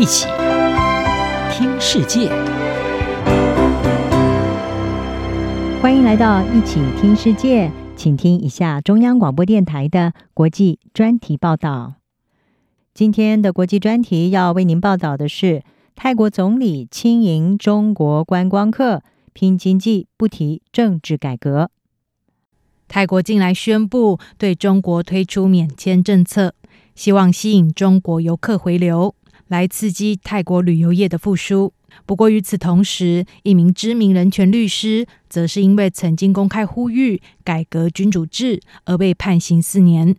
一起听世界，欢迎来到一起听世界，请听一下中央广播电台的国际专题报道。今天的国际专题要为您报道的是泰国总理亲迎中国观光客，拼经济不提政治改革。泰国近来宣布对中国推出免签政策，希望吸引中国游客回流。来刺激泰国旅游业的复苏。不过，与此同时，一名知名人权律师则是因为曾经公开呼吁改革君主制而被判刑四年，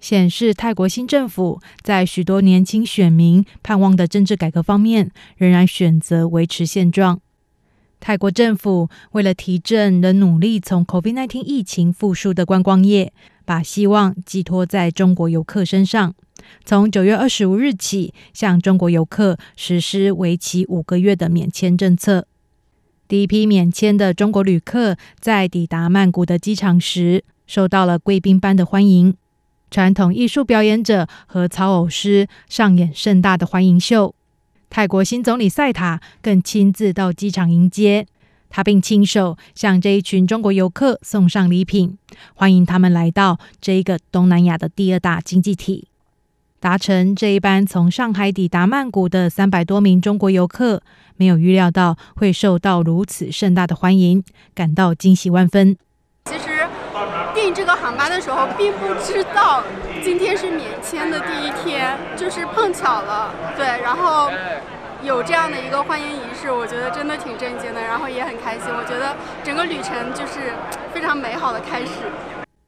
显示泰国新政府在许多年轻选民盼望的政治改革方面，仍然选择维持现状。泰国政府为了提振仍努力从 COVID-19 疫情复苏的观光业，把希望寄托在中国游客身上。从九月二十五日起，向中国游客实施为期五个月的免签政策。第一批免签的中国旅客在抵达曼谷的机场时，受到了贵宾般的欢迎。传统艺术表演者和操偶师上演盛大的欢迎秀。泰国新总理赛塔更亲自到机场迎接他，并亲手向这一群中国游客送上礼品，欢迎他们来到这一个东南亚的第二大经济体。搭乘这一班从上海抵达曼谷的三百多名中国游客，没有预料到会受到如此盛大的欢迎，感到惊喜万分。其实订这个航班的时候，并不知道今天是免签的第一天，就是碰巧了。对，然后有这样的一个欢迎仪式，我觉得真的挺震惊的，然后也很开心。我觉得整个旅程就是非常美好的开始。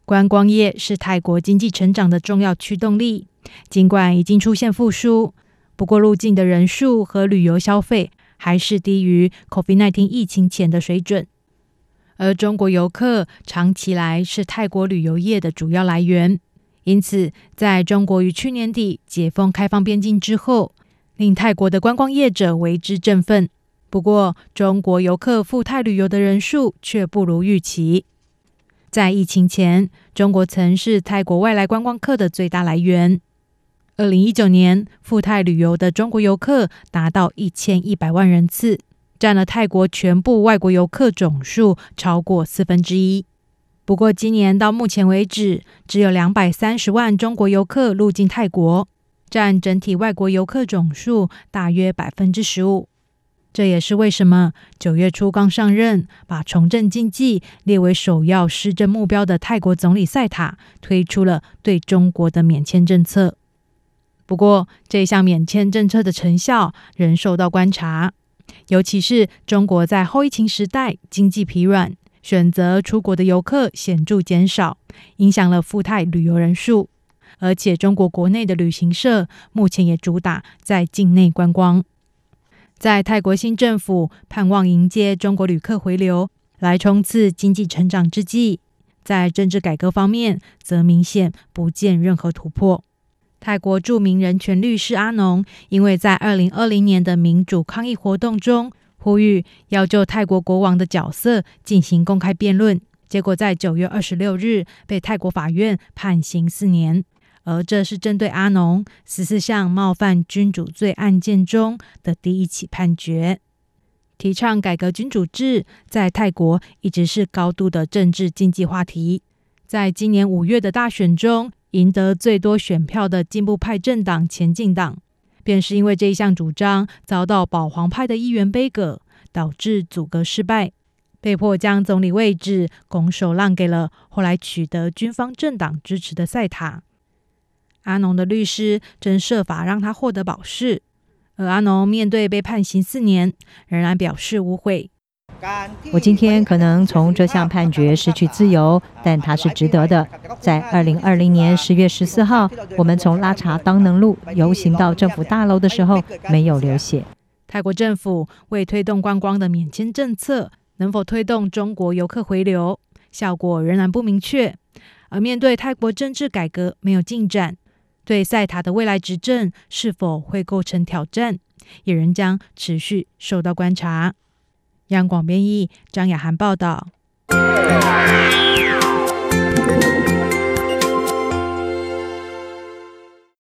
观光业是泰国经济成长的重要驱动力。尽管已经出现复苏，不过入境的人数和旅游消费还是低于 COVID-19 疫情前的水准。而中国游客长期来是泰国旅游业的主要来源，因此在中国于去年底解封开放边境之后，令泰国的观光业者为之振奋。不过，中国游客赴泰旅游的人数却不如预期。在疫情前，中国曾是泰国外来观光客的最大来源。二零一九年赴泰旅游的中国游客达到一千一百万人次，占了泰国全部外国游客总数超过四分之一。不过，今年到目前为止，只有两百三十万中国游客入境泰国，占整体外国游客总数大约百分之十五。这也是为什么九月初刚上任，把重振经济列为首要施政目标的泰国总理赛塔推出了对中国的免签政策。不过，这项免签政策的成效仍受到观察，尤其是中国在后疫情时代经济疲软，选择出国的游客显著减少，影响了赴泰旅游人数。而且，中国国内的旅行社目前也主打在境内观光。在泰国新政府盼望迎接中国旅客回流，来冲刺经济成长之际，在政治改革方面则明显不见任何突破。泰国著名人权律师阿农，因为在二零二零年的民主抗议活动中呼吁要就泰国国王的角色进行公开辩论，结果在九月二十六日被泰国法院判刑四年，而这是针对阿农十四项冒犯君主罪案件中的第一起判决。提倡改革君主制，在泰国一直是高度的政治经济话题，在今年五月的大选中。赢得最多选票的进步派政党前进党，便是因为这一项主张遭到保皇派的议员杯葛，导致阻隔失败，被迫将总理位置拱手让给了后来取得军方政党支持的塞塔。阿农的律师正设法让他获得保释，而阿农面对被判刑四年，仍然表示无悔。我今天可能从这项判决失去自由，但它是值得的。在二零二零年十月十四号，我们从拉查当能路游行到政府大楼的时候，没有流血。泰国政府为推动观光的免签政策，能否推动中国游客回流，效果仍然不明确。而面对泰国政治改革没有进展，对赛塔的未来执政是否会构成挑战，也仍将持续受到观察。央广编译张雅涵报道。